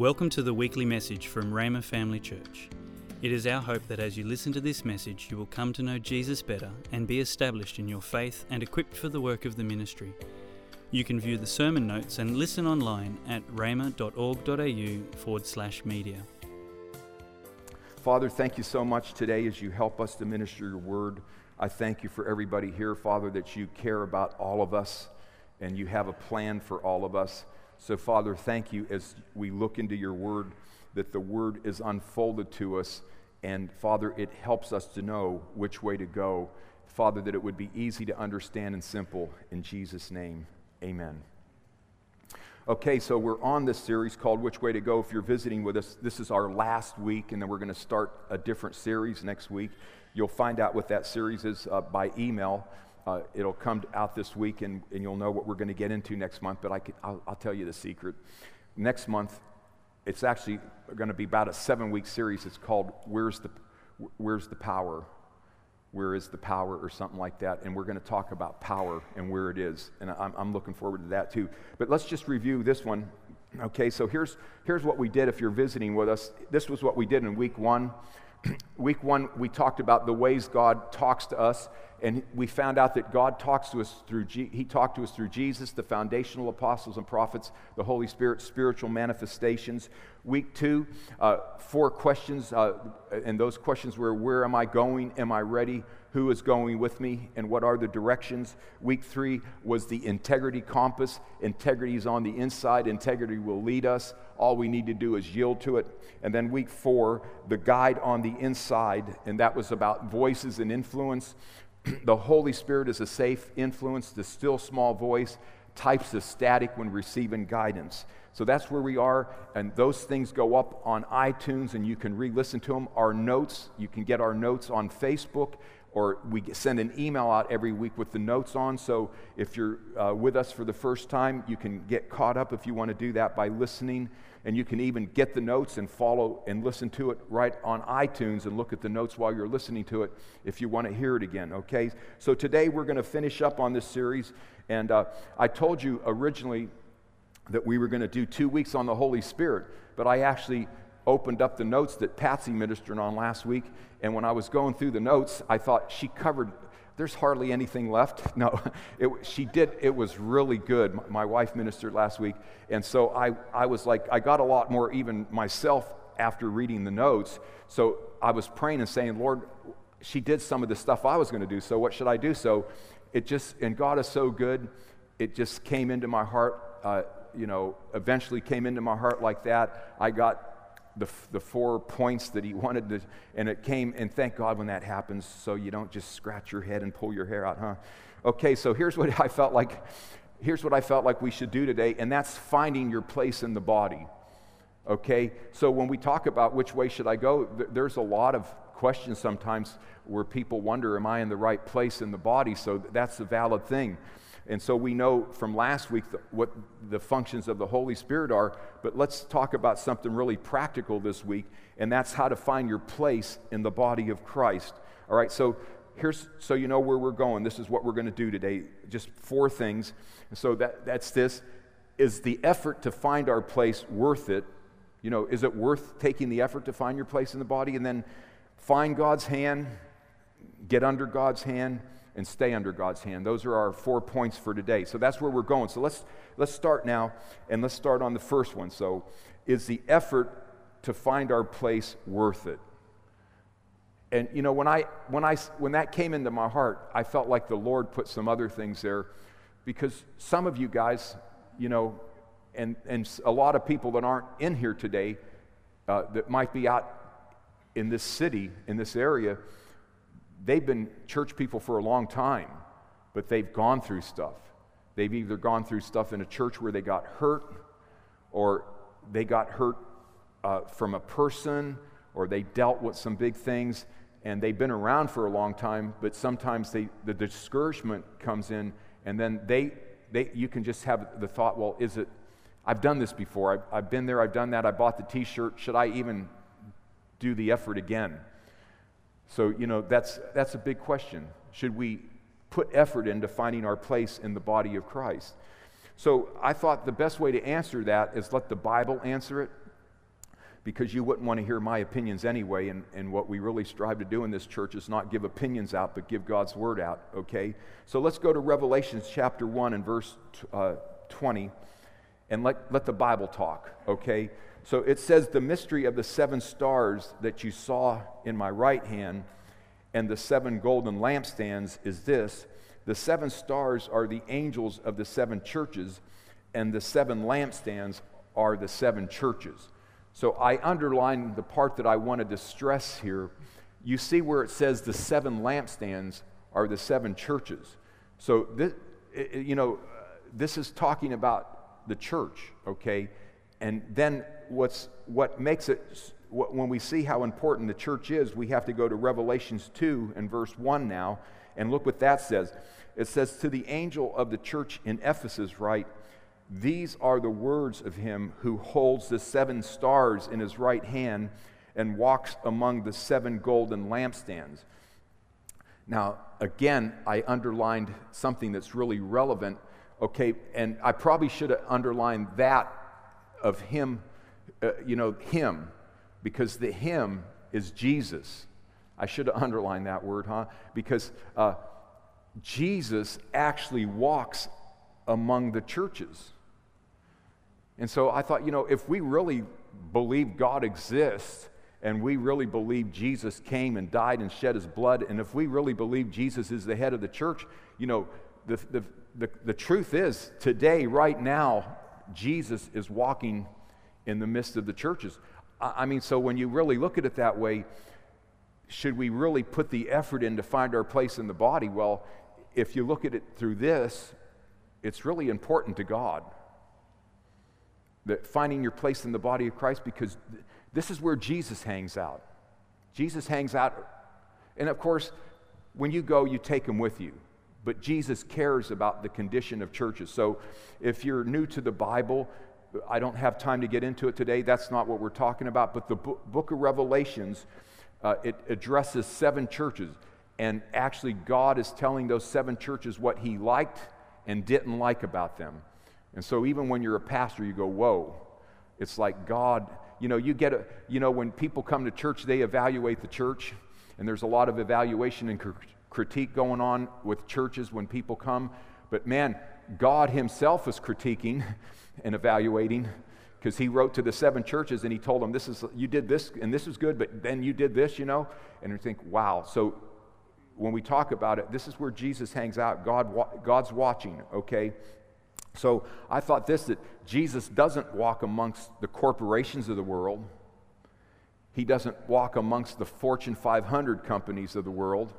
Welcome to the weekly message from Rhema Family Church. It is our hope that as you listen to this message, you will come to know Jesus better and be established in your faith and equipped for the work of the ministry. You can view the sermon notes and listen online at rhema.org.au forward slash media. Father, thank you so much today as you help us to minister your word. I thank you for everybody here, Father, that you care about all of us and you have a plan for all of us. So, Father, thank you as we look into your word that the word is unfolded to us. And, Father, it helps us to know which way to go. Father, that it would be easy to understand and simple. In Jesus' name, amen. Okay, so we're on this series called Which Way to Go. If you're visiting with us, this is our last week, and then we're going to start a different series next week. You'll find out what that series is uh, by email. Uh, it'll come out this week, and, and you'll know what we're going to get into next month, but I can, I'll, I'll tell you the secret. Next month, it's actually going to be about a seven week series. It's called Where's the, Where's the Power? Where is the power, or something like that? And we're going to talk about power and where it is. And I'm, I'm looking forward to that too. But let's just review this one. Okay, so here's, here's what we did if you're visiting with us. This was what we did in week one. week one, we talked about the ways God talks to us and we found out that God talks to us through, He talked to us through Jesus, the foundational apostles and prophets, the Holy Spirit, spiritual manifestations. Week two, uh, four questions, uh, and those questions were Where am I going? Am I ready? Who is going with me? And what are the directions? Week three was the integrity compass. Integrity is on the inside, integrity will lead us. All we need to do is yield to it. And then week four, the guide on the inside, and that was about voices and influence. the Holy Spirit is a safe influence, the still small voice, types of static when receiving guidance. So that's where we are, and those things go up on iTunes, and you can re listen to them. Our notes, you can get our notes on Facebook, or we send an email out every week with the notes on. So if you're uh, with us for the first time, you can get caught up if you want to do that by listening and you can even get the notes and follow and listen to it right on iTunes and look at the notes while you're listening to it if you want to hear it again, okay? So today we're going to finish up on this series, and uh, I told you originally that we were going to do two weeks on the Holy Spirit, but I actually opened up the notes that Patsy ministered on last week, and when I was going through the notes, I thought she covered there's hardly anything left. No, it, she did. It was really good. My, my wife ministered last week. And so I, I was like, I got a lot more even myself after reading the notes. So I was praying and saying, Lord, she did some of the stuff I was going to do. So what should I do? So it just, and God is so good. It just came into my heart, uh, you know, eventually came into my heart like that. I got the, the four points that he wanted to, and it came, and thank God when that happens, so you don't just scratch your head and pull your hair out, huh? Okay, so here's what I felt like, here's what I felt like we should do today, and that's finding your place in the body. Okay, so when we talk about which way should I go, th- there's a lot of questions sometimes where people wonder, am I in the right place in the body? So that's a valid thing. And so we know from last week the, what the functions of the Holy Spirit are, but let's talk about something really practical this week, and that's how to find your place in the body of Christ. All right, so here's so you know where we're going. This is what we're going to do today. Just four things. And so that, that's this. Is the effort to find our place worth it? You know, is it worth taking the effort to find your place in the body and then find God's hand, get under God's hand? And stay under God's hand. Those are our four points for today. So that's where we're going. So let's let's start now and let's start on the first one. So is the effort to find our place worth it? And you know when I when I when that came into my heart, I felt like the Lord put some other things there because some of you guys, you know, and and a lot of people that aren't in here today uh, that might be out in this city in this area they've been church people for a long time, but they've gone through stuff. They've either gone through stuff in a church where they got hurt, or they got hurt uh, from a person, or they dealt with some big things, and they've been around for a long time, but sometimes they, the discouragement comes in, and then they, they, you can just have the thought, well, is it, I've done this before. I've, I've been there, I've done that, I bought the t shirt. Should I even do the effort again? So, you know, that's, that's a big question. Should we put effort into finding our place in the body of Christ? So, I thought the best way to answer that is let the Bible answer it. because you wouldn't want to hear my opinions anyway. And, and what we really strive to do in this church is not give opinions out, but give God's word out, okay? So let's go to Revelations chapter 1 and verse uh, 20 and let, let the Bible talk, okay? So it says, The mystery of the seven stars that you saw in my right hand and the seven golden lampstands is this the seven stars are the angels of the seven churches, and the seven lampstands are the seven churches. So I underline the part that I wanted to stress here. You see where it says the seven lampstands are the seven churches. So this, you know, uh, this is talking about the church, okay? And then what's what makes it when we see how important the church is, we have to go to Revelations 2 and verse 1 now and look what that says. It says, To the angel of the church in Ephesus, write, These are the words of him who holds the seven stars in his right hand and walks among the seven golden lampstands. Now, again, I underlined something that's really relevant. Okay, and I probably should have underlined that of him, uh, you know, him because the him is Jesus. I should have underlined that word, huh? Because uh, Jesus actually walks among the churches. And so I thought, you know, if we really believe God exists and we really believe Jesus came and died and shed his blood, and if we really believe Jesus is the head of the church, you know, the, the, the, the truth is today, right now, Jesus is walking in the midst of the churches. I mean, so when you really look at it that way, should we really put the effort in to find our place in the body? Well, if you look at it through this, it's really important to God. That finding your place in the body of Christ, because this is where Jesus hangs out. Jesus hangs out, and of course, when you go, you take him with you. But Jesus cares about the condition of churches. So if you're new to the Bible, I don't have time to get into it today. That's not what we're talking about. But the book of Revelations, uh, it addresses seven churches. And actually, God is telling those seven churches what He liked and didn't like about them. And so, even when you're a pastor, you go, Whoa. It's like God, you know, you get a, you know, when people come to church, they evaluate the church. And there's a lot of evaluation and critique going on with churches when people come. But man, God Himself is critiquing and evaluating because he wrote to the seven churches and he told them, This is, you did this and this is good, but then you did this, you know? And you think, wow. So when we talk about it, this is where Jesus hangs out. God, God's watching, okay? So I thought this that Jesus doesn't walk amongst the corporations of the world, he doesn't walk amongst the Fortune 500 companies of the world.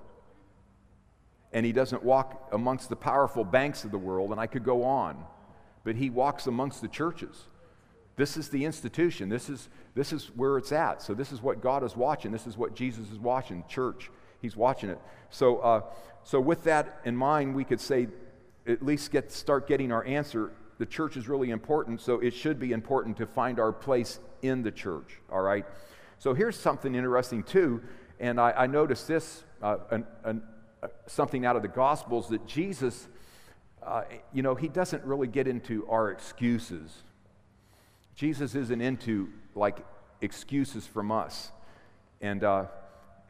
And he doesn't walk amongst the powerful banks of the world, and I could go on but he walks amongst the churches. This is the institution. This is, this is where it's at. So, this is what God is watching. This is what Jesus is watching. Church, he's watching it. So, uh, so with that in mind, we could say, at least get, start getting our answer. The church is really important, so it should be important to find our place in the church, all right? So, here's something interesting, too. And I, I noticed this, uh, an, an, something out of the Gospels that Jesus uh, you know, he doesn't really get into our excuses. Jesus isn't into like excuses from us. And, uh,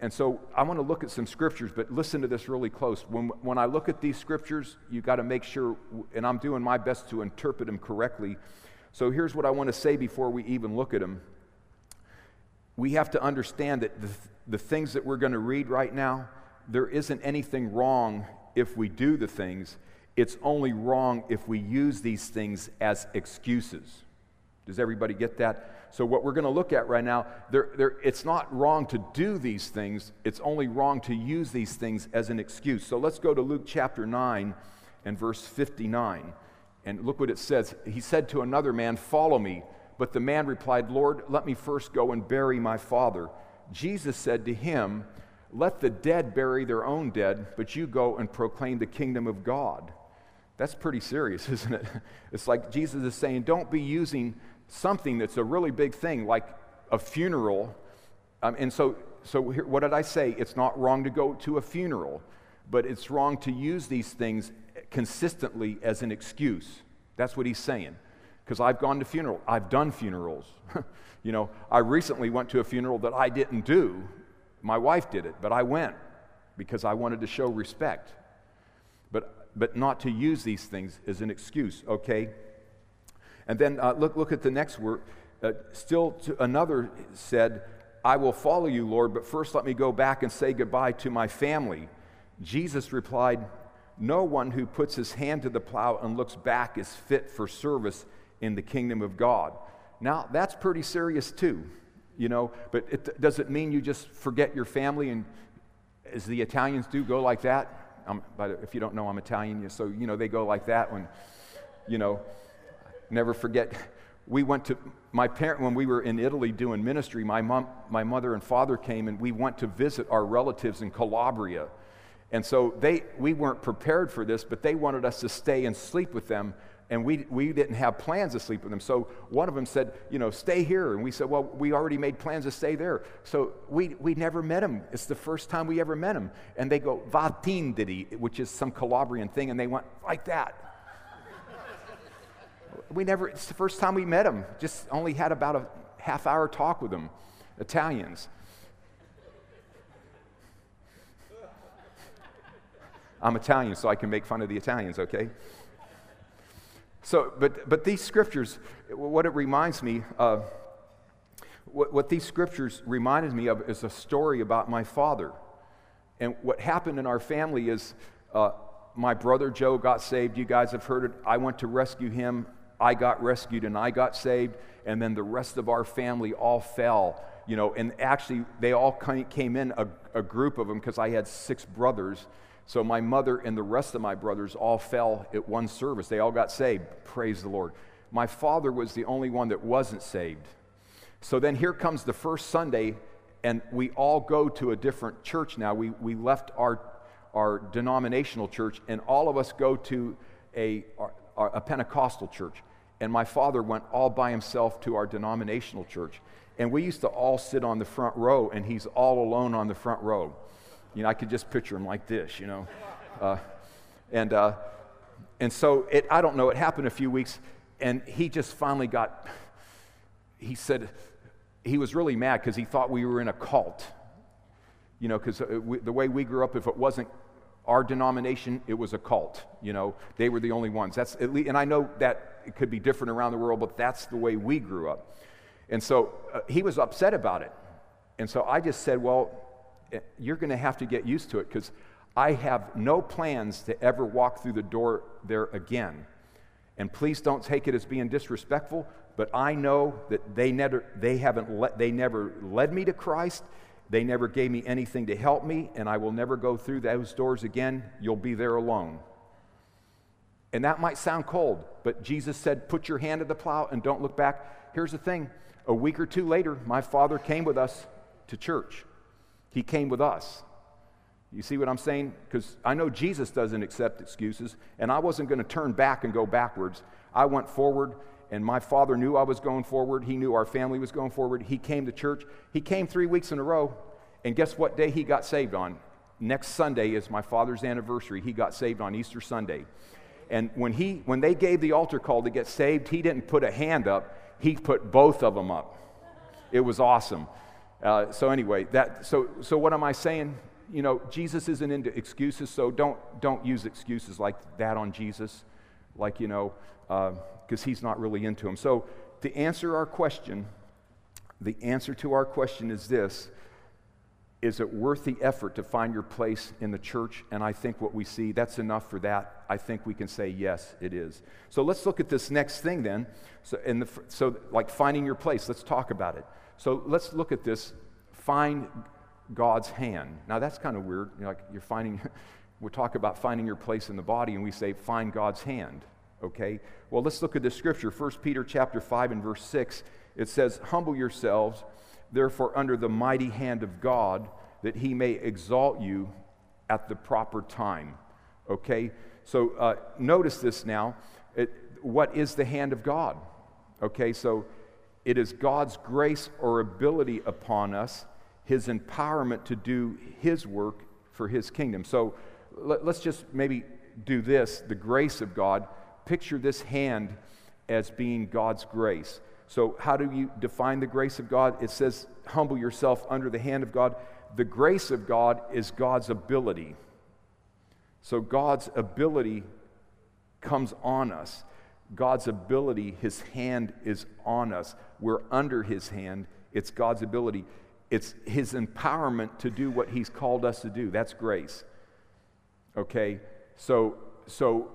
and so I want to look at some scriptures, but listen to this really close. When, when I look at these scriptures, you got to make sure, and I'm doing my best to interpret them correctly. So here's what I want to say before we even look at them. We have to understand that the, the things that we're going to read right now, there isn't anything wrong if we do the things. It's only wrong if we use these things as excuses. Does everybody get that? So, what we're going to look at right now, there, there, it's not wrong to do these things, it's only wrong to use these things as an excuse. So, let's go to Luke chapter 9 and verse 59. And look what it says. He said to another man, Follow me. But the man replied, Lord, let me first go and bury my father. Jesus said to him, Let the dead bury their own dead, but you go and proclaim the kingdom of God. That's pretty serious, isn't it? It's like Jesus is saying, don't be using something that's a really big thing, like a funeral. Um, and so, so here, what did I say? It's not wrong to go to a funeral, but it's wrong to use these things consistently as an excuse. That's what he's saying. because I've gone to funeral. I've done funerals. you know, I recently went to a funeral that I didn't do. My wife did it, but I went because I wanted to show respect. But, but not to use these things as an excuse, okay? And then uh, look, look at the next word. Uh, still, another said, I will follow you, Lord, but first let me go back and say goodbye to my family. Jesus replied, No one who puts his hand to the plow and looks back is fit for service in the kingdom of God. Now, that's pretty serious too, you know, but it, does it mean you just forget your family and, as the Italians do, go like that? But if you don't know, I'm Italian, so, you know, they go like that when, you know, never forget. We went to, my parent, when we were in Italy doing ministry, my, mom, my mother and father came and we went to visit our relatives in Calabria. And so they, we weren't prepared for this, but they wanted us to stay and sleep with them and we, we didn't have plans to sleep with them. So one of them said, you know, stay here. And we said, well, we already made plans to stay there. So we, we never met him. It's the first time we ever met him. And they go, Vatindidi, which is some Calabrian thing. And they went like that. we never, it's the first time we met him. Just only had about a half hour talk with them, Italians. I'm Italian, so I can make fun of the Italians, okay? So, but, but these scriptures, what it reminds me of, what, what these scriptures reminded me of is a story about my father. And what happened in our family is uh, my brother Joe got saved. You guys have heard it. I went to rescue him. I got rescued and I got saved. And then the rest of our family all fell. You know, and actually, they all came in, a, a group of them, because I had six brothers so my mother and the rest of my brothers all fell at one service. They all got saved. Praise the Lord. My father was the only one that wasn't saved. So then here comes the first Sunday, and we all go to a different church now. We, we left our, our denominational church, and all of us go to a, a, a Pentecostal church. And my father went all by himself to our denominational church. And we used to all sit on the front row, and he's all alone on the front row. You know, I could just picture him like this, you know. Uh, and, uh, and so it, I don't know, it happened a few weeks, and he just finally got, he said, he was really mad because he thought we were in a cult. You know, because uh, the way we grew up, if it wasn't our denomination, it was a cult. You know, they were the only ones. That's at least, and I know that it could be different around the world, but that's the way we grew up. And so uh, he was upset about it. And so I just said, well, you're going to have to get used to it because I have no plans to ever walk through the door there again. And please don't take it as being disrespectful, but I know that they never, they haven't let, they never led me to Christ. They never gave me anything to help me, and I will never go through those doors again. You'll be there alone. And that might sound cold, but Jesus said, Put your hand to the plow and don't look back. Here's the thing a week or two later, my father came with us to church. He came with us. You see what I'm saying? Because I know Jesus doesn't accept excuses, and I wasn't going to turn back and go backwards. I went forward, and my father knew I was going forward. He knew our family was going forward. He came to church. He came three weeks in a row, and guess what day he got saved on? Next Sunday is my father's anniversary. He got saved on Easter Sunday. And when, he, when they gave the altar call to get saved, he didn't put a hand up, he put both of them up. It was awesome. Uh, so anyway, that so so what am I saying? You know, Jesus isn't into excuses, so don't don't use excuses like that on Jesus, like you know, because uh, he's not really into them. So to answer our question, the answer to our question is this: Is it worth the effort to find your place in the church? And I think what we see that's enough for that. I think we can say yes, it is. So let's look at this next thing then. So in the so like finding your place. Let's talk about it. So let's look at this find God's hand. Now that's kind of weird. You're like you're finding, we talk about finding your place in the body, and we say find God's hand. Okay. Well, let's look at the scripture. 1 Peter chapter five and verse six. It says, "Humble yourselves, therefore, under the mighty hand of God, that He may exalt you at the proper time." Okay. So uh, notice this now. It, what is the hand of God? Okay. So it is God's grace or ability upon us, His empowerment to do His work for His kingdom. So let, us just maybe do this the grace of God. Picture this hand as being God's grace. So, how do you define the grace of God? It says, humble yourself under the hand of God. The grace of God is God's ability. So, God's ability comes on us. God's ability, His hand is on us. We're under His hand. It's God's ability. It's His empowerment to do what He's called us to do. That's grace. Okay? So, so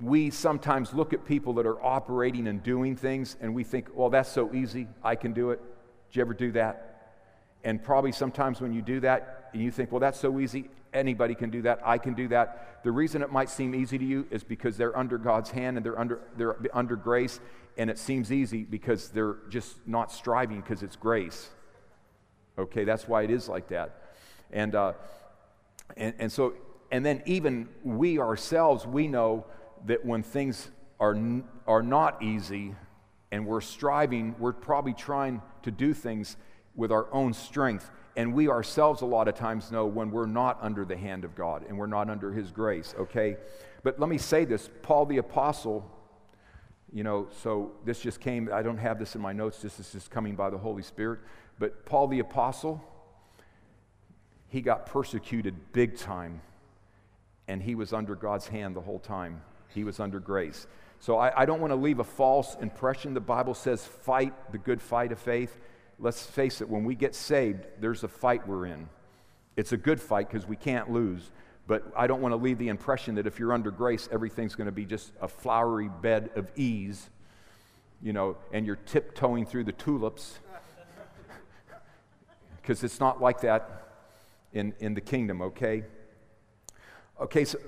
we sometimes look at people that are operating and doing things and we think, well, that's so easy. I can do it. Did you ever do that? And probably sometimes when you do that, and you think, well, that's so easy. Anybody can do that. I can do that. The reason it might seem easy to you is because they're under God's hand and they're under, they're under grace, and it seems easy because they're just not striving because it's grace. Okay, that's why it is like that. And, uh, and, and so, and then even we ourselves, we know that when things are, are not easy and we're striving, we're probably trying to do things with our own strength. And we ourselves, a lot of times, know when we're not under the hand of God and we're not under His grace, okay? But let me say this Paul the Apostle, you know, so this just came, I don't have this in my notes, this is just coming by the Holy Spirit. But Paul the Apostle, he got persecuted big time, and he was under God's hand the whole time. He was under grace. So I, I don't want to leave a false impression. The Bible says, fight the good fight of faith. Let's face it, when we get saved, there's a fight we're in. It's a good fight because we can't lose. But I don't want to leave the impression that if you're under grace, everything's going to be just a flowery bed of ease, you know, and you're tiptoeing through the tulips. Because it's not like that in, in the kingdom, okay? Okay, so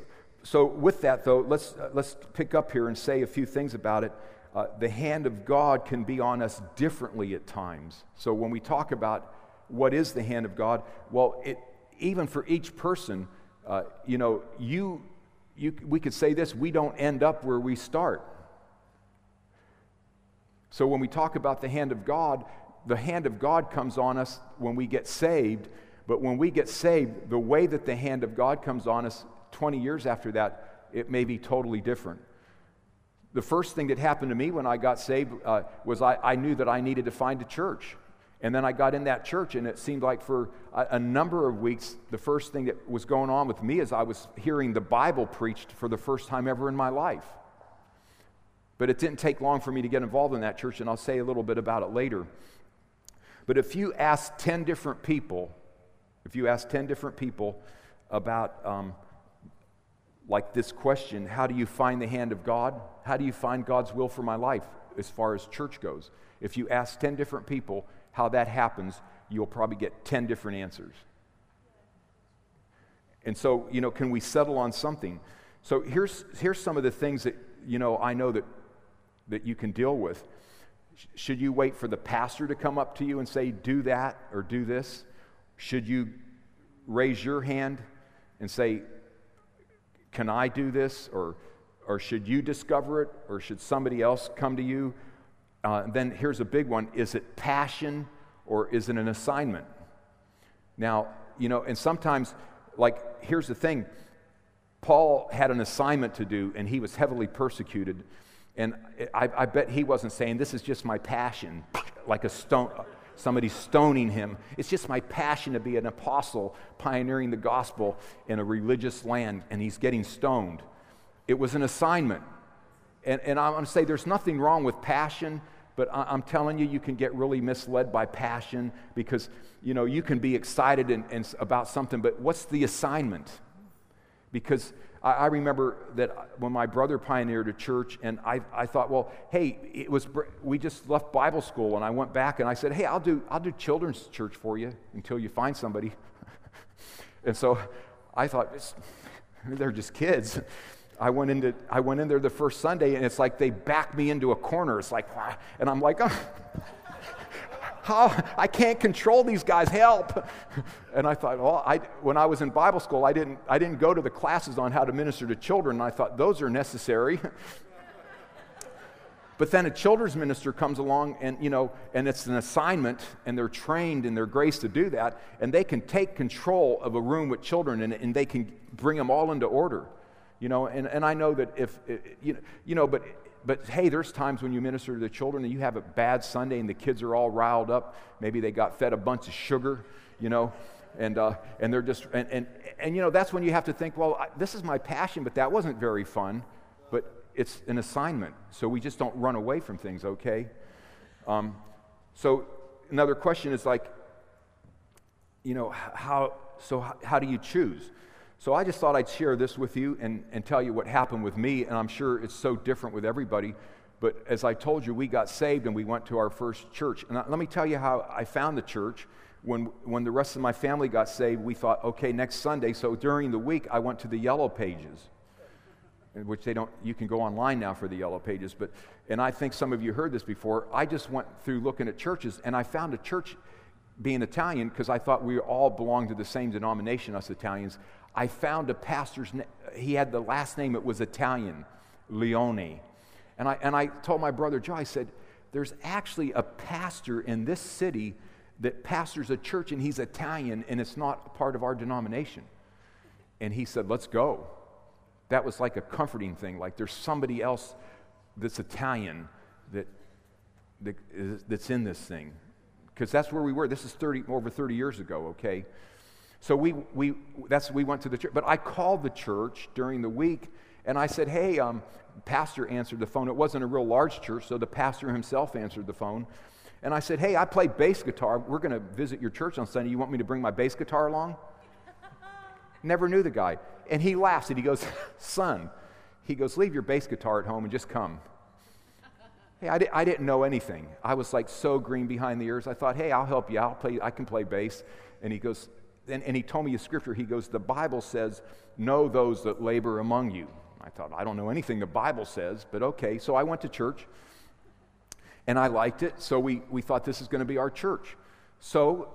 so, with that, though, let's, uh, let's pick up here and say a few things about it. Uh, the hand of God can be on us differently at times. So, when we talk about what is the hand of God, well, it, even for each person, uh, you know, you, you, we could say this we don't end up where we start. So, when we talk about the hand of God, the hand of God comes on us when we get saved. But when we get saved, the way that the hand of God comes on us 20 years after that, it may be totally different. The first thing that happened to me when I got saved uh, was I, I, knew that I needed to find a church. And then I got in that church, and it seemed like for a, a number of weeks, the first thing that was going on with me is I was hearing the Bible preached for the first time ever in my life. But it didn't take long for me to get involved in that church, and I'll say a little bit about it later. But if you ask 10 different people, if you ask 10 different people about um, like this question how do you find the hand of God? How do you find God's will for my life as far as church goes? If you ask 10 different people how that happens, you'll probably get 10 different answers. And so, you know, can we settle on something? So here's, here's some of the things that, you know, I know that, that you can deal with. Should you wait for the pastor to come up to you and say, do that or do this? Should you raise your hand and say, can I do this? Or, or should you discover it? Or should somebody else come to you? Uh, then here's a big one is it passion or is it an assignment? Now, you know, and sometimes, like, here's the thing Paul had an assignment to do and he was heavily persecuted. And I, I bet he wasn't saying, This is just my passion, like a stone somebody stoning him. It's just my passion to be an apostle pioneering the gospel in a religious land, and he's getting stoned. It was an assignment. And, and I'm going to say there's nothing wrong with passion, but I'm telling you, you can get really misled by passion because, you know, you can be excited and, and about something, but what's the assignment? Because I, I, remember that when my brother pioneered a church, and I, I thought, well, hey, it was we just left Bible school, and I went back and I said, hey, I'll do I'll do children's church for you until you find somebody. and so I thought they're just kids. I went into I went in there the first Sunday, and it's like they backed me into a corner. It's like, and I'm like, oh. How, I can't control these guys, help. And I thought, well, I, when I was in Bible school, I didn't, I didn't go to the classes on how to minister to children, and I thought those are necessary. but then a children's minister comes along and, you know, and it's an assignment, and they're trained in their grace to do that, and they can take control of a room with children, and, and they can bring them all into order. You know, and, and I know that if, you know, you know, but but hey, there's times when you minister to the children and you have a bad Sunday and the kids are all riled up. Maybe they got fed a bunch of sugar, you know, and, uh, and they're just, and, and, and, you know, that's when you have to think, well, I, this is my passion, but that wasn't very fun. But it's an assignment. So we just don't run away from things, okay? Um, so another question is like, you know, how, so how, how do you choose? So I just thought I'd share this with you and, and tell you what happened with me, and I'm sure it's so different with everybody. But as I told you, we got saved and we went to our first church. And let me tell you how I found the church. When, when the rest of my family got saved, we thought, okay, next Sunday. So during the week, I went to the Yellow Pages, which they don't, you can go online now for the Yellow Pages. But, and I think some of you heard this before. I just went through looking at churches, and I found a church being Italian because I thought we all belonged to the same denomination, us Italians. I found a pastor's, he had the last name, it was Italian, Leone. And I, and I told my brother Joe, I said, there's actually a pastor in this city that pastors a church and he's Italian and it's not part of our denomination. And he said, let's go. That was like a comforting thing. Like there's somebody else that's Italian that, that is, that's in this thing. Because that's where we were. This is 30, over 30 years ago, okay? So we, we, that's, we went to the church. But I called the church during the week and I said, hey, um, pastor answered the phone. It wasn't a real large church, so the pastor himself answered the phone. And I said, hey, I play bass guitar. We're going to visit your church on Sunday. You want me to bring my bass guitar along? Never knew the guy. And he laughs and he goes, son, he goes, leave your bass guitar at home and just come. Hey, I, di- I didn't know anything. I was like so green behind the ears. I thought, hey, I'll help you. I'll play, I can play bass. And he goes, and, and he told me a scripture. He goes, The Bible says, Know those that labor among you. I thought, I don't know anything the Bible says, but okay. So I went to church and I liked it. So we, we thought this is going to be our church. So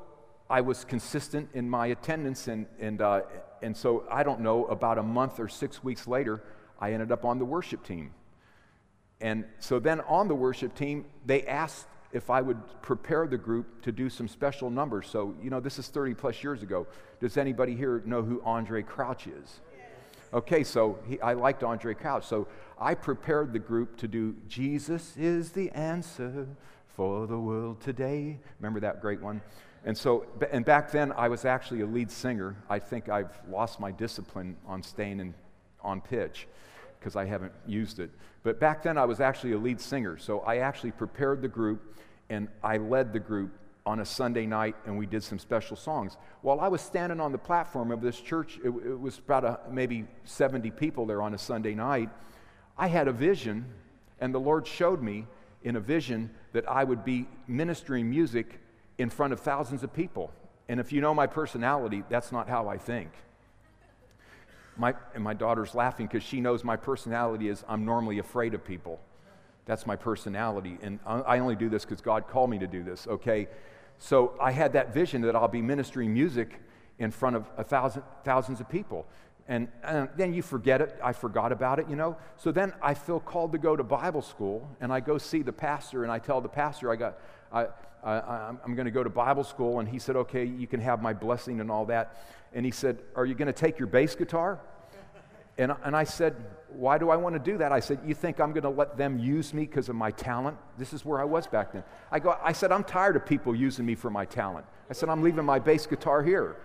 I was consistent in my attendance. And, and, uh, and so I don't know, about a month or six weeks later, I ended up on the worship team. And so then on the worship team, they asked if I would prepare the group to do some special numbers. So, you know, this is 30 plus years ago. Does anybody here know who Andre Crouch is? Okay, so he, I liked Andre Crouch. So I prepared the group to do Jesus is the answer for the world today. Remember that great one? And so, and back then I was actually a lead singer. I think I've lost my discipline on staying in, on pitch because I haven't used it. But back then I was actually a lead singer. So I actually prepared the group and I led the group on a Sunday night and we did some special songs. While I was standing on the platform of this church, it, it was about a, maybe 70 people there on a Sunday night. I had a vision, and the Lord showed me in a vision that I would be ministering music in front of thousands of people. And if you know my personality, that's not how I think. My, and my daughter's laughing because she knows my personality is I'm normally afraid of people. That's my personality. And I only do this because God called me to do this, okay? So I had that vision that I'll be ministering music in front of a thousand, thousands of people. And, and, then you forget it. I forgot about it, you know. So then I feel called to go to Bible school, and I go see the pastor, and I tell the pastor I got, I, I, I'm going to go to Bible school, and he said, okay, you can have my blessing and all that. And he said, are you going to take your bass guitar? And, and I said, Why do I want to do that? I said, You think I'm going to let them use me because of my talent? This is where I was back then. I, go, I said, I'm tired of people using me for my talent. I said, I'm leaving my bass guitar here.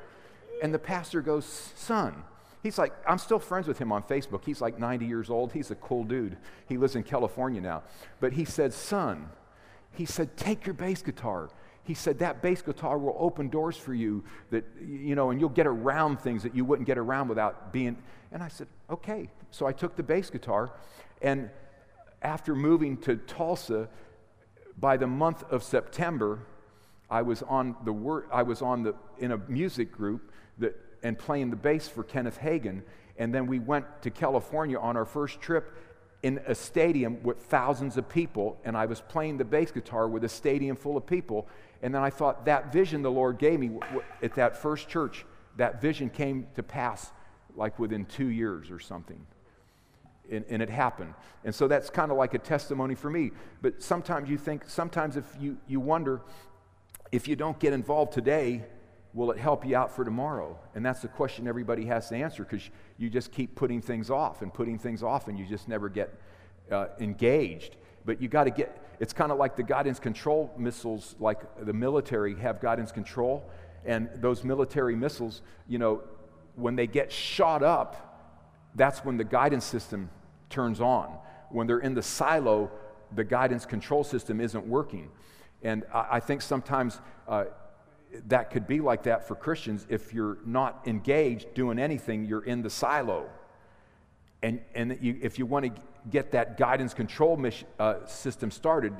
And the pastor goes, Son, he's like, I'm still friends with him on Facebook. He's like 90 years old. He's a cool dude. He lives in California now. But he said, Son, he said, Take your bass guitar. He said that bass guitar will open doors for you that you know and you'll get around things that you wouldn't get around without being and i said okay. So i took the bass guitar and after moving to tulsa by the month of september i was on the word i was on the in a music group that and playing the bass for kenneth hagin and then we went to california on our first trip in a stadium with thousands of people, and I was playing the bass guitar with a stadium full of people. And then I thought that vision the Lord gave me at that first church, that vision came to pass like within two years or something. And, and it happened. And so that's kind of like a testimony for me. But sometimes you think, sometimes if you, you wonder, if you don't get involved today, will it help you out for tomorrow? And that's the question everybody has to answer because you just keep putting things off and putting things off and you just never get uh, engaged. But you got to get, it's kind of like the guidance control missiles, like the military have guidance control. And those military missiles, you know, when they get shot up, that's when the guidance system turns on. When they're in the silo, the guidance control system isn't working. And I, I think sometimes uh, that could be like that for Christians. If you're not engaged doing anything, you're in the silo. And, and you, if you want to get that guidance control mission, uh, system started,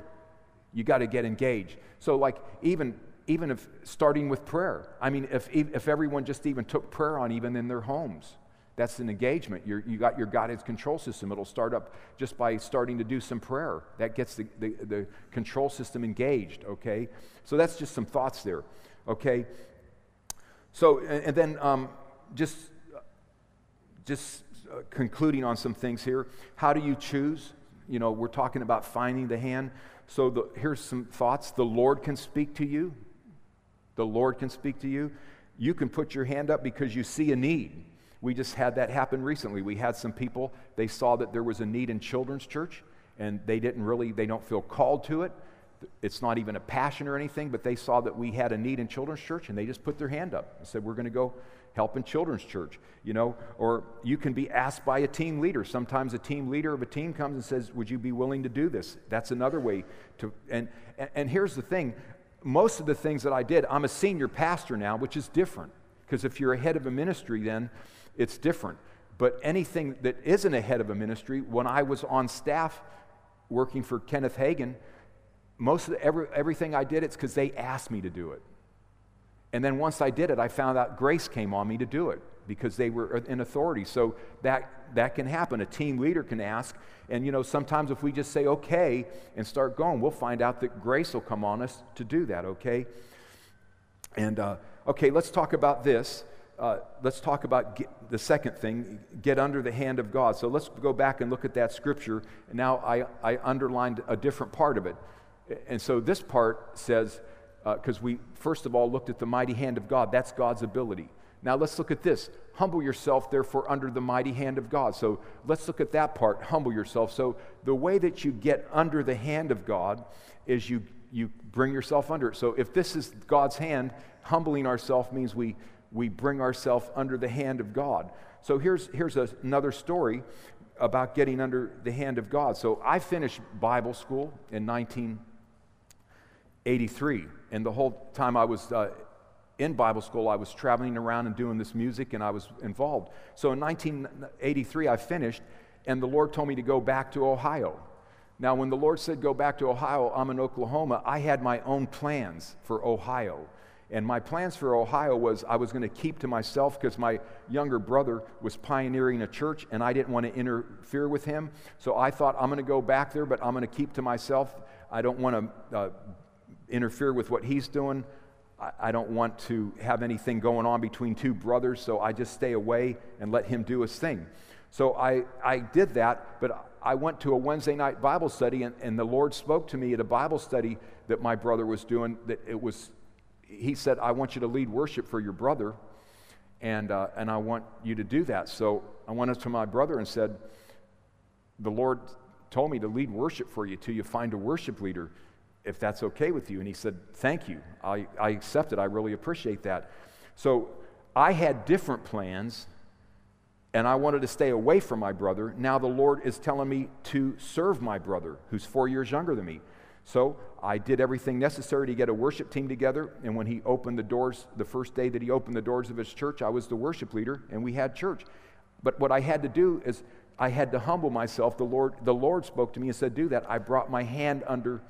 you got to get engaged. So, like, even even if starting with prayer. I mean, if, if everyone just even took prayer on, even in their homes, that's an engagement. You're, you got your guidance control system. It'll start up just by starting to do some prayer. That gets the, the, the control system engaged, okay? So that's just some thoughts there, okay? So, and, then um, just, just uh, concluding on some things here. How do you choose? You know, we're talking about finding the hand. So the, here's some thoughts. The Lord can speak to you. The Lord can speak to you. You can put your hand up because you see a need. We just had that happen recently. We had some people, they saw that there was a need in children's church, and they didn't really, they don't feel called to it. It's not even a passion or anything, but they saw that we had a need in children's church, and they just put their hand up and said, We're going to go help in children's church, you know, or you can be asked by a team leader. Sometimes a team leader of a team comes and says, Would you be willing to do this? That's another way to, and, and here's the thing most of the things that I did, I'm a senior pastor now, which is different. Because if you're a head of a ministry, then it's different. But anything that isn't a head of a ministry, when I was on staff working for Kenneth Hagin, most of the, every, everything I did, it's because they asked me to do it. And then once I did it, I found out grace came on me to do it because they were in authority. So that, that can happen. A team leader can ask. And, you know, sometimes if we just say okay and start going, we'll find out that grace will come on us to do that, okay? And, uh, okay, let's talk about this. Uh, let's talk about get, the second thing get under the hand of God. So let's go back and look at that scripture. And now I, I underlined a different part of it. And so this part says, because uh, we first of all looked at the mighty hand of God, that's God's ability. Now let's look at this. Humble yourself, therefore, under the mighty hand of God. So let's look at that part. Humble yourself. So the way that you get under the hand of God is you, you bring yourself under it. So if this is God's hand, humbling ourselves means we, we bring ourselves under the hand of God. So here's, here's a, another story about getting under the hand of God. So I finished Bible school in 1983. And the whole time I was uh, in Bible school, I was traveling around and doing this music, and I was involved. So in 1983, I finished, and the Lord told me to go back to Ohio. Now, when the Lord said go back to Ohio, I'm in Oklahoma, I had my own plans for Ohio. And my plans for Ohio was I was going to keep to myself because my younger brother was pioneering a church and I didn't want to interfere with him. So I thought I'm going to go back there, but I'm going to keep to myself. I don't want to uh, interfere with what he's doing. I don't want to have anything going on between two brothers, so I just stay away and let him do his thing. So I, I did that, but I went to a Wednesday night Bible study, and, and the Lord spoke to me at a Bible study that my brother was doing. That it was, he said, I want you to lead worship for your brother, and, uh, and I want you to do that. So I went up to my brother and said, The Lord told me to lead worship for you till you find a worship leader if that's okay with you. And he said, Thank you. I, I accept it. I really appreciate that. So I had different plans, and I wanted to stay away from my brother. Now the Lord is telling me to serve my brother, who's four years younger than me. So I did everything necessary to get a worship team together. And when he opened the doors, the first day that he opened the doors of his church, I was the worship leader, and we had church. But what I had to do is I had to humble myself. The Lord, the Lord spoke to me and said, Do that. I brought my hand under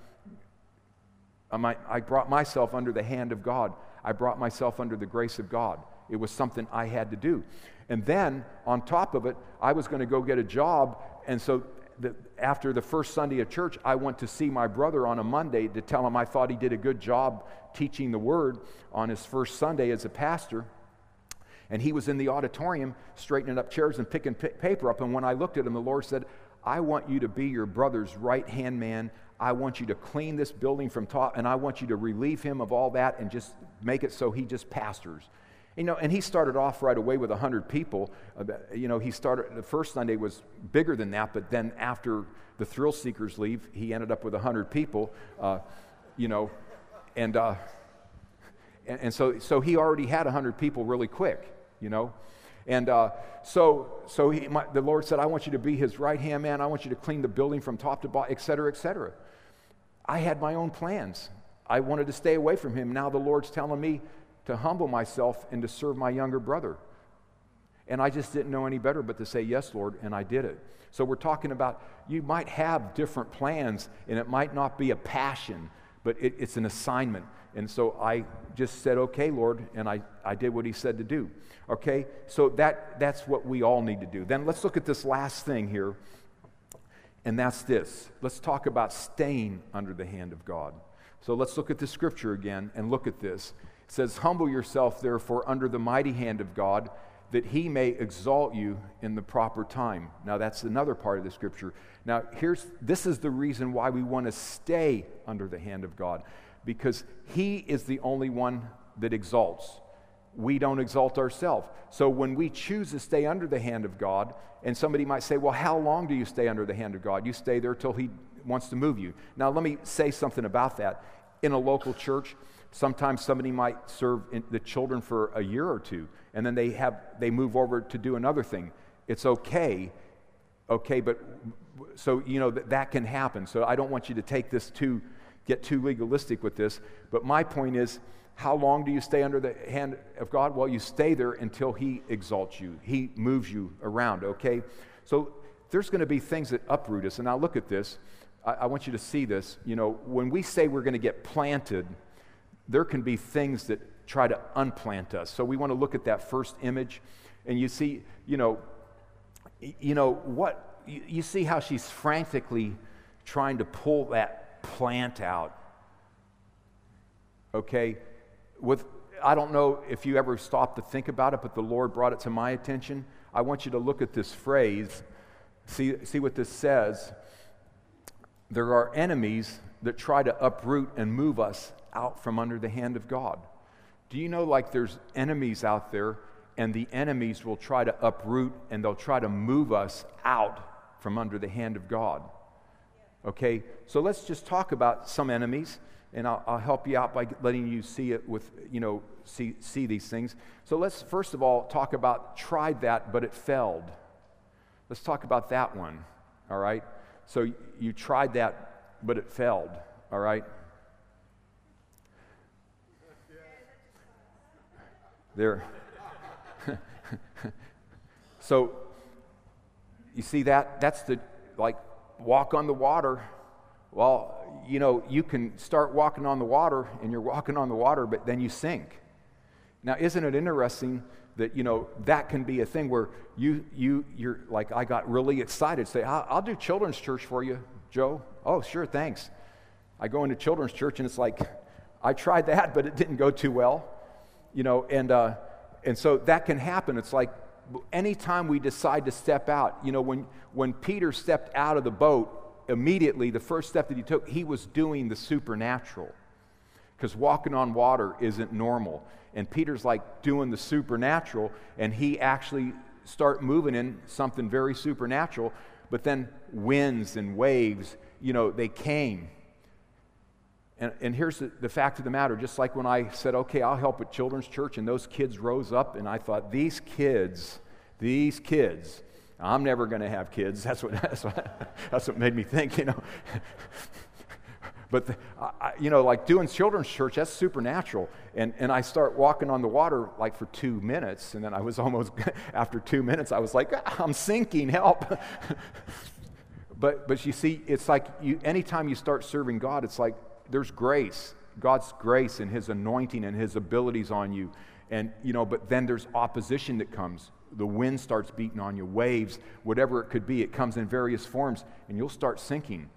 I brought myself under the hand of God. I brought myself under the grace of God. It was something I had to do. And then, on top of it, I was going to go get a job. And so, the, after the first Sunday of church, I went to see my brother on a Monday to tell him I thought he did a good job teaching the word on his first Sunday as a pastor. And he was in the auditorium straightening up chairs and picking p- paper up. And when I looked at him, the Lord said, I want you to be your brother's right hand man I want you to clean this building from top, and I want you to relieve him of all that and just make it so he just pastors. You know, and he started off right away with 100 people. You know, he started, the first Sunday was bigger than that, but then after the thrill seekers leave, he ended up with 100 people, uh, you know, and, uh, and, and, so, so he already had 100 people really quick, you know. And uh, so, so he, my, the Lord said, I want you to be his right hand man. I want you to clean the building from top to bottom, et cetera, et cetera. I had my own plans. I wanted to stay away from him. Now the Lord's telling me to humble myself and to serve my younger brother. And I just didn't know any better but to say, Yes, Lord, and I did it. So we're talking about you might have different plans, and it might not be a passion, but it, it's an assignment. And so I just said, Okay, Lord, and I, I did what He said to do. Okay, so that, that's what we all need to do. Then let's look at this last thing here, and that's this. Let's talk about staying under the hand of God. So let's look at the scripture again and look at this. It says, Humble yourself, therefore, under the mighty hand of God, that he may exalt you in the proper time. Now, that's another part of the scripture. Now, here's this is the reason why we want to stay under the hand of God, because he is the only one that exalts we don't exalt ourselves. So when we choose to stay under the hand of God, and somebody might say, Well, how long do you stay under the hand of God? You stay there till He wants to move you. Now, let me say something about that. In a local church, sometimes somebody might serve the children for a year or two, and then they, have, they move over to do another thing. It's okay, okay, but so, you know, that, that can happen. So I don't want you to take this too, get too legalistic with this, but my point is, how long do you stay under the hand of God? Well, you stay there until He exalts you, He moves you around, okay? So there's going to be things that uproot us. And now look at this. I, I want you to see this. You know, when we say we're going to get planted, there can be things that try to unplant us. So we want to look at that first image. And you see, you know, you know what you, you see how she's frantically trying to pull that plant out. Okay? With, I don't know if you ever stopped to think about it, but the Lord brought it to my attention. I want you to look at this phrase, see, see what this says. There are enemies that try to uproot and move us out from under the hand of God. Do you know, like, there's enemies out there, and the enemies will try to uproot and they'll try to move us out from under the hand of God? Okay, so let's just talk about some enemies and I'll, I'll, help you out by letting you see it with, you know, see, see these things. So let's first of all talk about tried that, but it failed. Let's talk about that one, all right? So you tried that, but it failed, all right? There. so you see that? That's the, like, walk on the water. Well, you know, you can start walking on the water and you're walking on the water, but then you sink. Now, isn't it interesting that, you know, that can be a thing where you, you, you're like, I got really excited. Say, I'll, I'll do children's church for you, Joe. Oh, sure, thanks. I go into children's church and it's like, I tried that, but it didn't go too well, you know, and, uh, and so that can happen. It's like anytime we decide to step out, you know, when, when Peter stepped out of the boat, immediately, the first step that he took, he was doing the supernatural. Because walking on water isn't normal. And Peter's like doing the supernatural, and he actually start moving in something very supernatural. But then winds and waves, you know, they came. And, and here's the, the fact of the matter just like when I said, okay, I'll help at Children's Church, and those kids rose up, and I thought, these kids, these kids, I'm never going to have kids. That's what, that's what, that's what made me think, you know. but, the, I, you know, like doing children's church, that's supernatural. And, and I start walking on the water like for two minutes. And then I was almost, after two minutes, I was like, ah, I'm sinking, help. but, but you see, it's like you, anytime you start serving God, it's like there's grace. God's grace and His anointing and His abilities on you. And, you know, but then there's opposition that comes the wind starts beating on you, waves, whatever it could be, it comes in various forms, and you'll start sinking.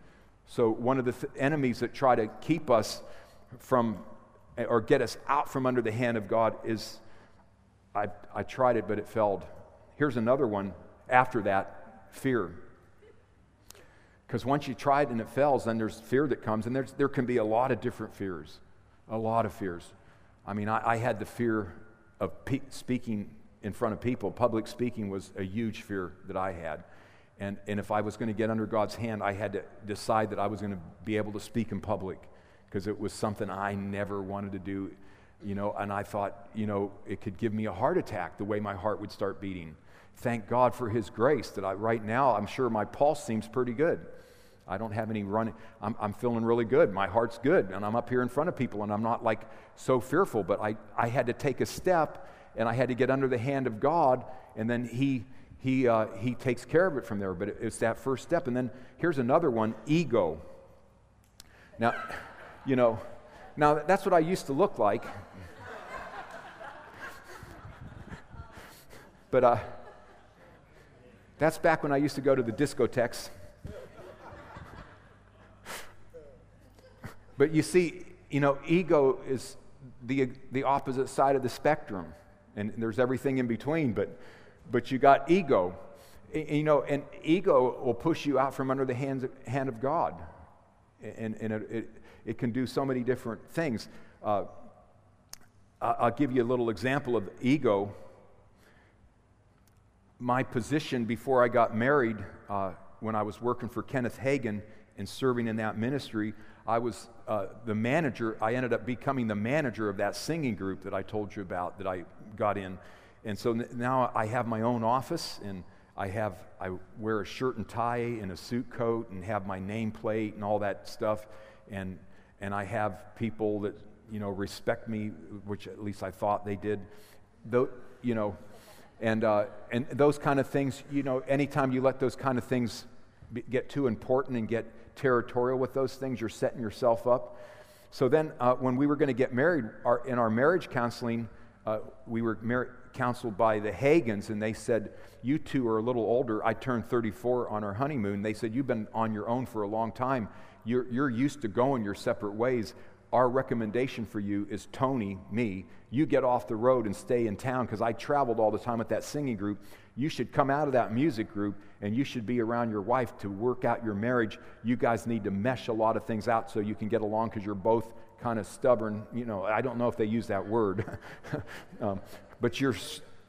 So, one of the th- enemies that try to keep us from or get us out from under the hand of God is I, I tried it, but it failed. Here's another one after that fear. Because once you try it and it fails, then there's fear that comes, and there's, there can be a lot of different fears. A lot of fears. I mean, I, I had the fear of pe- speaking in front of people. Public speaking was a huge fear that I had. And, and if I was going to get under God's hand, I had to decide that I was going to be able to speak in public because it was something I never wanted to do, you know. And I thought, you know, it could give me a heart attack the way my heart would start beating. Thank God for His grace that I, right now, I'm sure my pulse seems pretty good. I don't have any running. I'm, I'm feeling really good. My heart's good. And I'm up here in front of people and I'm not like so fearful. But I, I had to take a step and I had to get under the hand of God. And then He, he, uh, he takes care of it from there. But it, it's that first step. And then here's another one ego. Now, you know, now that's what I used to look like. but uh, that's back when I used to go to the discotheques But you see, you know, ego is the, the opposite side of the spectrum, and there's everything in between, but, but you got ego. You know, and ego will push you out from under the hands, hand of God. And, and it, it, it can do so many different things. Uh, I'll give you a little example of ego. My position before I got married, uh, when I was working for Kenneth Hagin and serving in that ministry, I was uh, the manager. I ended up becoming the manager of that singing group that I told you about that I got in. And so now I have my own office and I have I wear a shirt and tie and a suit coat and have my nameplate and all that stuff and and I have people that you know respect me which at least I thought they did though you know and uh, and those kind of things you know anytime you let those kind of things get too important and get territorial with those things, you're setting yourself up. So then, uh, when we were going to get married, our, in our marriage counseling, uh, we were mar- counseled by the Hagins, and they said, You two are a little older. I turned 34 on our honeymoon. They said, You've been on your own for a long time. You're, you're used to going your separate ways. Our recommendation for you is Tony, me. You get off the road and stay in town because I traveled all the time with that singing group. You should come out of that music group and you should be around your wife to work out your marriage. You guys need to mesh a lot of things out so you can get along because you're both kind of stubborn. You know, I don't know if they use that word, um, but you're.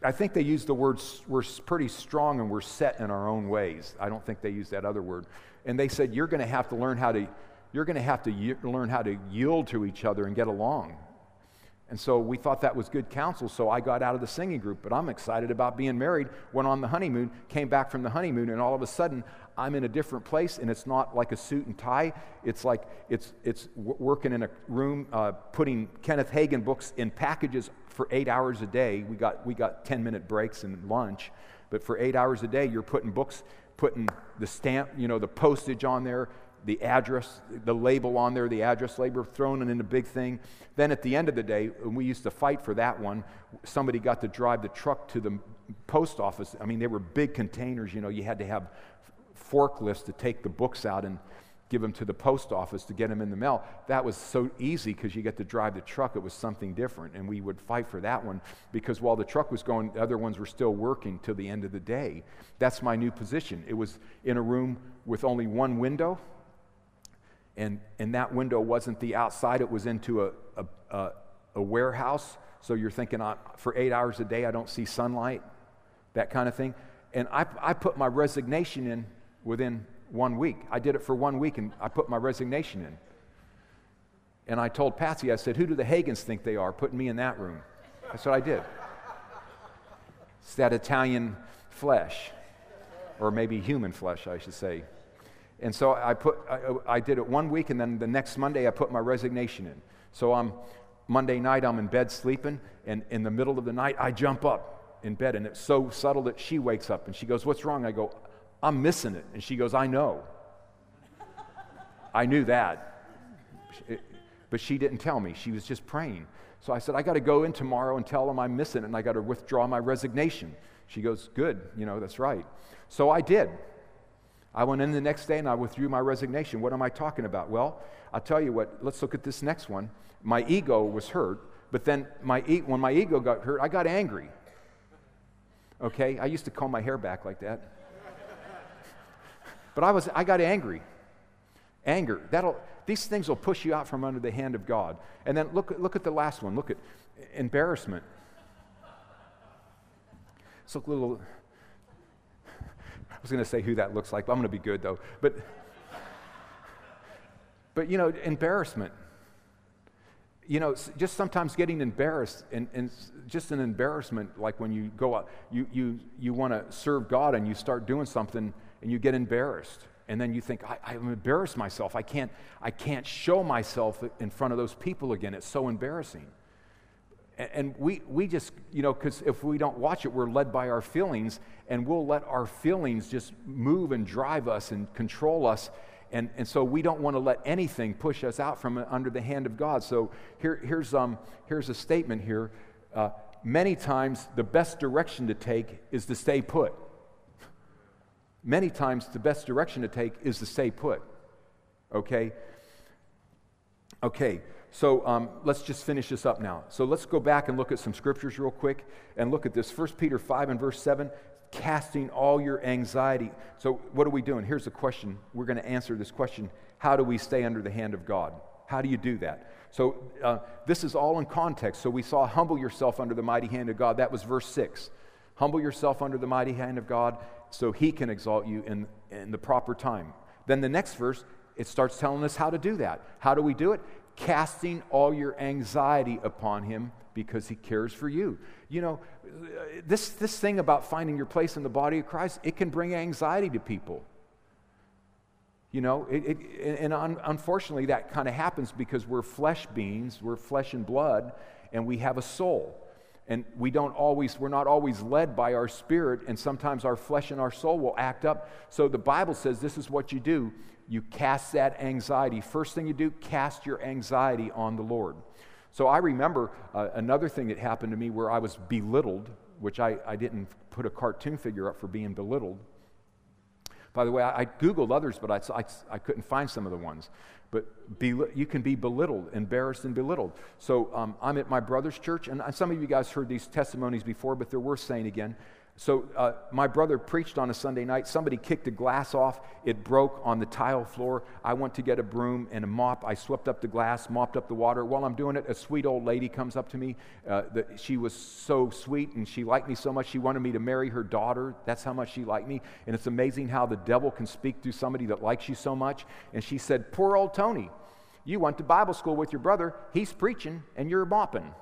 I think they use the word we're pretty strong and we're set in our own ways. I don't think they use that other word. And they said you're going to have to learn how to you're going to have to learn how to yield to each other and get along. And so we thought that was good counsel, so I got out of the singing group. But I'm excited about being married, went on the honeymoon, came back from the honeymoon, and all of a sudden I'm in a different place, and it's not like a suit and tie. It's like it's, it's working in a room, uh, putting Kenneth Hagin books in packages for eight hours a day. We got, we got 10 minute breaks and lunch, but for eight hours a day, you're putting books, putting the stamp, you know, the postage on there, the address, the label on there, the address label thrown in a big thing. Then at the end of the day, and we used to fight for that one, somebody got to drive the truck to the post office. I mean, they were big containers, you know, you had to have forklifts to take the books out and give them to the post office to get them in the mail. That was so easy because you get to drive the truck. It was something different. And we would fight for that one because while the truck was going, the other ones were still working till the end of the day. That's my new position. It was in a room with only one window and, and that window wasn't the outside, it was into a, a, a, a warehouse. So you're thinking, for eight hours a day, I don't see sunlight, that kind of thing. And I, I put my resignation in within one week. I did it for one week and I put my resignation in. And I told Patsy, I said, Who do the Hagins think they are putting me in that room? That's what I did. It's that Italian flesh, or maybe human flesh, I should say. And so I, put, I, I, did it one week, and then the next Monday I put my resignation in. So I'm, Monday night I'm in bed sleeping, and in the middle of the night I jump up in bed, and it's so subtle that she wakes up and she goes, What's wrong? I go, I'm missing it. And she goes, I know. I knew that. It, but she didn't tell me. She was just praying. So I said, I got to go in tomorrow and tell them I'm missing it, and I got to withdraw my resignation. She goes, Good, you know, that's right. So I did. I went in the next day and I withdrew my resignation. What am I talking about? Well, I'll tell you what, let's look at this next one. My ego was hurt, but then my e- when my ego got hurt, I got angry. Okay? I used to comb my hair back like that. but I, was, I got angry. Anger. That'll, these things will push you out from under the hand of God. And then look, look at the last one. Look at embarrassment. It's a little, was going to say who that looks like, but I'm going to be good though. But, but you know, embarrassment. You know, just sometimes getting embarrassed, and, and just an embarrassment, like when you go out, you, you, you want to serve God and you start doing something and you get embarrassed. And then you think, I, I'm embarrassed myself. I can't, I can't show myself in front of those people again. It's so embarrassing. And we, we just, you know, because if we don't watch it, we're led by our feelings, and we'll let our feelings just move and drive us and control us. And, and so we don't want to let anything push us out from under the hand of God. So here, here's, um, here's a statement here. Uh, many times, the best direction to take is to stay put. Many times, the best direction to take is to stay put. Okay? Okay. So um, let's just finish this up now. So let's go back and look at some scriptures real quick and look at this. 1 Peter 5 and verse 7 casting all your anxiety. So, what are we doing? Here's the question. We're going to answer this question How do we stay under the hand of God? How do you do that? So, uh, this is all in context. So, we saw humble yourself under the mighty hand of God. That was verse 6. Humble yourself under the mighty hand of God so he can exalt you in, in the proper time. Then the next verse, it starts telling us how to do that. How do we do it? Casting all your anxiety upon him because he cares for you. You know, this, this thing about finding your place in the body of Christ, it can bring anxiety to people. You know, it, it, and un, unfortunately, that kind of happens because we're flesh beings, we're flesh and blood, and we have a soul. And we don't always, we're not always led by our spirit, and sometimes our flesh and our soul will act up. So the Bible says this is what you do you cast that anxiety. First thing you do, cast your anxiety on the Lord. So I remember uh, another thing that happened to me where I was belittled, which I, I didn't put a cartoon figure up for being belittled. By the way, I, I Googled others, but I, I, I, couldn't find some of the ones. But be, you can be belittled, embarrassed, and belittled. So um, I'm at my brother's church, and some of you guys heard these testimonies before, but they're worth saying again. So, uh, my brother preached on a Sunday night. Somebody kicked a glass off. It broke on the tile floor. I went to get a broom and a mop. I swept up the glass, mopped up the water. While I'm doing it, a sweet old lady comes up to me. Uh, the, she was so sweet and she liked me so much. She wanted me to marry her daughter. That's how much she liked me. And it's amazing how the devil can speak through somebody that likes you so much. And she said, Poor old Tony, you went to Bible school with your brother. He's preaching and you're mopping.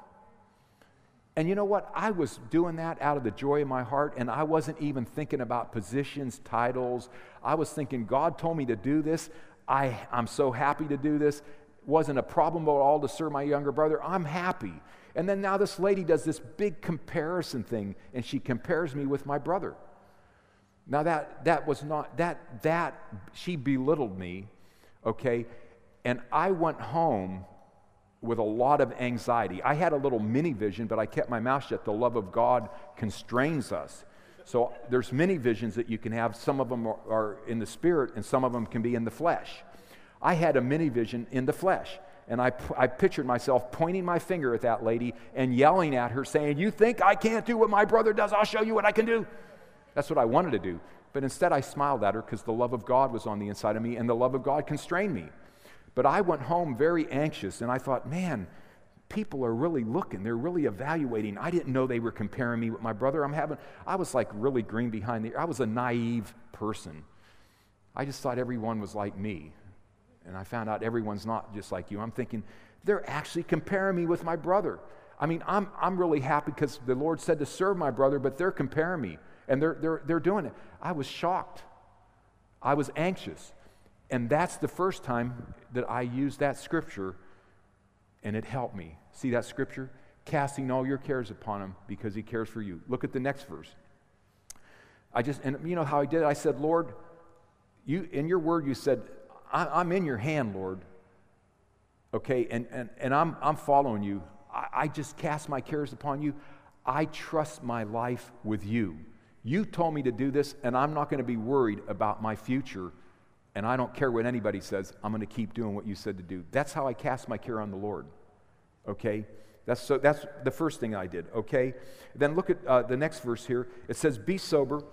And you know what? I was doing that out of the joy of my heart, and I wasn't even thinking about positions, titles. I was thinking, God told me to do this. I, I'm so happy to do this. Wasn't a problem at all to serve my younger brother. I'm happy. And then now this lady does this big comparison thing, and she compares me with my brother. Now that that was not that that she belittled me, okay? And I went home with a lot of anxiety. I had a little mini vision, but I kept my mouth shut. The love of God constrains us. So there's many visions that you can have. Some of them are, are in the spirit, and some of them can be in the flesh. I had a mini vision in the flesh. And I, I pictured myself pointing my finger at that lady and yelling at her, saying, You think I can't do what my brother does? I'll show you what I can do. That's what I wanted to do. But instead, I smiled at her because the love of God was on the inside of me, and the love of God constrained me. But I went home very anxious and I thought, man, people are really looking. They're really evaluating. I didn't know they were comparing me with my brother. I'm having, I was like really green behind the, ear. I was a naive person. I just thought everyone was like me. And I found out everyone's not just like you. I'm thinking, they're actually comparing me with my brother. I mean, I'm, I'm really happy because the Lord said to serve my brother, but they're comparing me and they're, they're, they're doing it. I was shocked. I was anxious. And that's the first time that I used that scripture, and it helped me. See that scripture? Casting all your cares upon him because he cares for you. Look at the next verse. I just, and you know how I did it? I said, Lord, you, in your word, you said, I'm in your hand, Lord. Okay, and, and, and I'm, I'm following you. I, I just cast my cares upon you. I trust my life with you. You told me to do this, and I'm not going to be worried about my future and I don't care what anybody says, I'm going to keep doing what you said to do. That's how I cast my care on the Lord. Okay? That's, so that's the first thing I did. Okay? Then look at uh, the next verse here. It says, Be sober,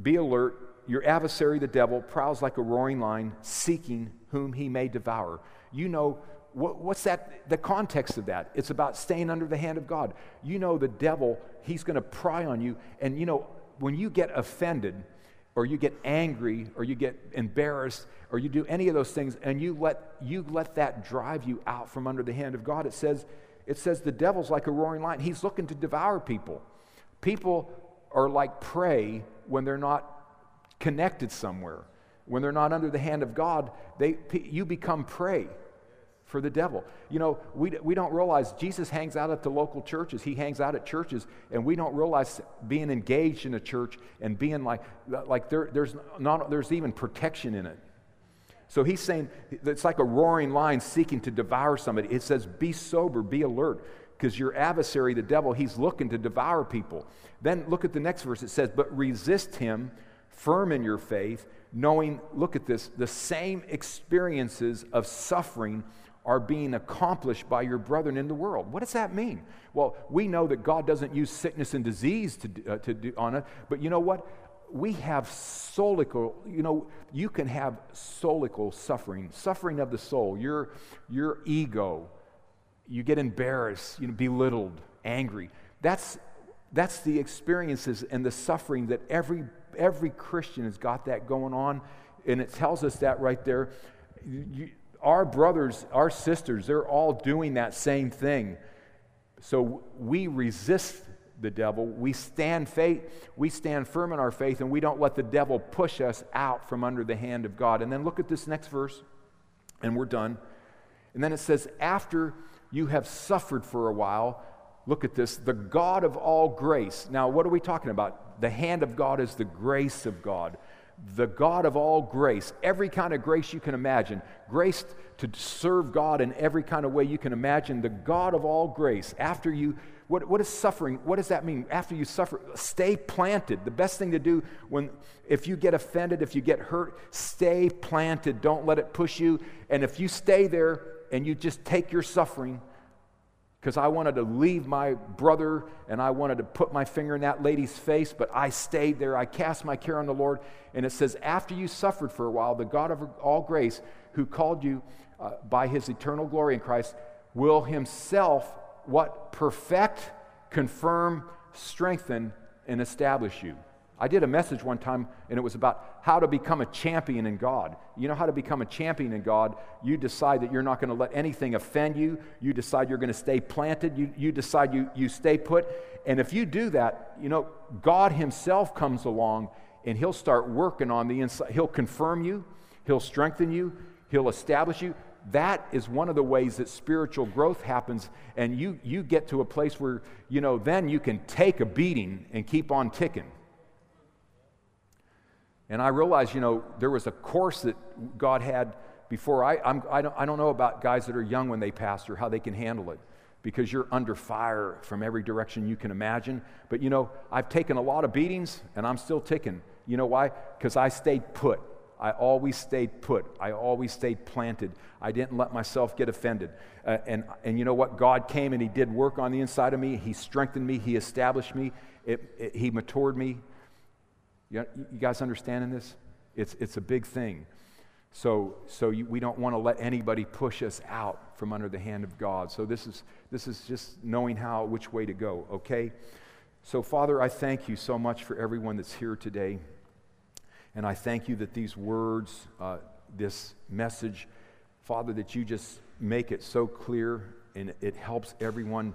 be alert. Your adversary, the devil, prowls like a roaring lion, seeking whom he may devour. You know, what, what's that? The context of that? It's about staying under the hand of God. You know, the devil, he's going to pry on you. And, you know, when you get offended, or you get angry, or you get embarrassed, or you do any of those things, and you let, you let that drive you out from under the hand of God, it says, it says the devil's like a roaring lion. He's looking to devour people. People are like prey when they're not connected somewhere. When they're not under the hand of God, they, you become prey for the devil. You know, we, we don't realize Jesus hangs out at the local churches. He hangs out at churches, and we don't realize being engaged in a church and being like, like there, there's, not, there's even protection in it. So he's saying it's like a roaring lion seeking to devour somebody. It says, be sober, be alert, because your adversary, the devil, he's looking to devour people. Then look at the next verse. It says, but resist him, firm in your faith, knowing, look at this, the same experiences of suffering are being accomplished by your brethren in the world. What does that mean? Well, we know that God doesn't use sickness and disease to, uh, to do on it, but you know what? We have solical, you know, you can have solical suffering, suffering of the soul, your, your ego. You get embarrassed, you know, belittled, angry. That's, that's the experiences and the suffering that every, every Christian has got that going on. And it tells us that right there. You, our brothers, our sisters, they're all doing that same thing. So we resist the devil. We stand faith, we stand firm in our faith, and we don't let the devil push us out from under the hand of God. And then look at this next verse, and we're done. And then it says, After you have suffered for a while, look at this, the God of all grace. Now, what are we talking about? The hand of God is the grace of God the God of all grace, every kind of grace you can imagine, grace to serve God in every kind of way you can imagine, the God of all grace, after you, what, what is suffering? What does that mean? After you suffer, stay planted. The best thing to do when, if you get offended, if you get hurt, stay planted. Don't let it push you. And if you stay there and you just take your suffering, because I wanted to leave my brother and I wanted to put my finger in that lady's face, but I stayed there. I cast my care on the Lord. And it says, After you suffered for a while, the God of all grace, who called you uh, by his eternal glory in Christ, will himself what? Perfect, confirm, strengthen, and establish you. I did a message one time, and it was about how to become a champion in God. You know how to become a champion in God? You decide that you're not going to let anything offend you. You decide you're going to stay planted. You, you decide you, you stay put. And if you do that, you know, God Himself comes along and He'll start working on the inside. He'll confirm you, He'll strengthen you, He'll establish you. That is one of the ways that spiritual growth happens. And you, you get to a place where, you know, then you can take a beating and keep on ticking. And I realized, you know, there was a course that God had before. I, I'm, I, don't, I don't know about guys that are young when they pastor, how they can handle it, because you're under fire from every direction you can imagine. But, you know, I've taken a lot of beatings and I'm still ticking. You know why? Because I stayed put. I always stayed put. I always stayed planted. I didn't let myself get offended. Uh, and, and you know what? God came and He did work on the inside of me. He strengthened me. He established me. It, it, he matured me. You, you guys understanding this? It's, it's a big thing. So, so you, we don't want to let anybody push us out from under the hand of God. So this is, this is just knowing how, which way to go, okay? So, Father, I thank you so much for everyone that's here today. And I thank you that these words, uh, this message, Father, that you just make it so clear and it helps everyone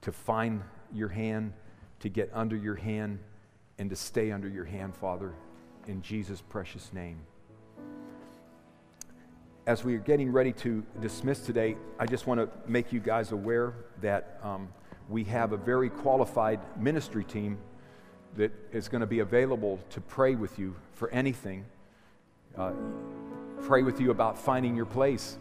to find your hand, to get under your hand and to stay under your hand, Father, in Jesus' precious name. As we are getting ready to dismiss today, I just want to make you guys aware that um, we have a very qualified ministry team that is going to be available to pray with you for anything. Uh, pray with you about finding your place.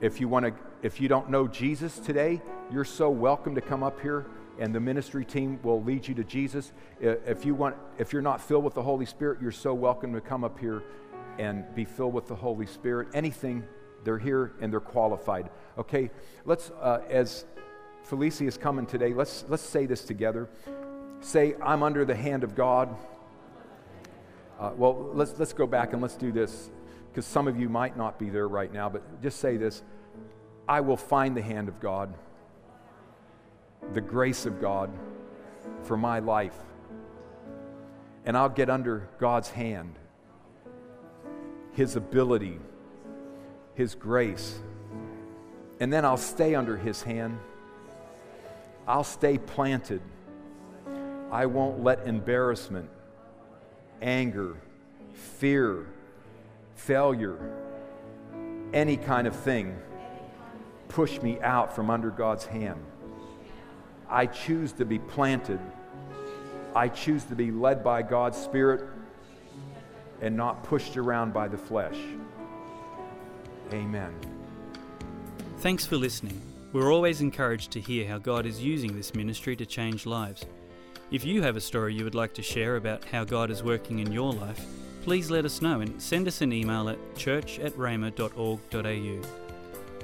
If you want to, if you don't know Jesus today, you're so welcome to come up here and the ministry team will lead you to Jesus. If you want, if you're not filled with the Holy Spirit, you're so welcome to come up here and be filled with the Holy Spirit. Anything, they're here and they're qualified. Okay, let's uh, as Felicia is coming today. Let's let's say this together. Say, I'm under the hand of God. Uh, well, let's let's go back and let's do this because some of you might not be there right now. But just say this: I will find the hand of God, the grace of God for my life. And I'll get under God's hand, His ability, His grace. And then I'll stay under His hand. I'll stay planted. I won't let embarrassment, anger, fear, failure, any kind of thing push me out from under God's hand. I choose to be planted. I choose to be led by God's Spirit and not pushed around by the flesh. Amen. Thanks for listening. We're always encouraged to hear how God is using this ministry to change lives. If you have a story you would like to share about how God is working in your life, please let us know and send us an email at church at rhema.org.au.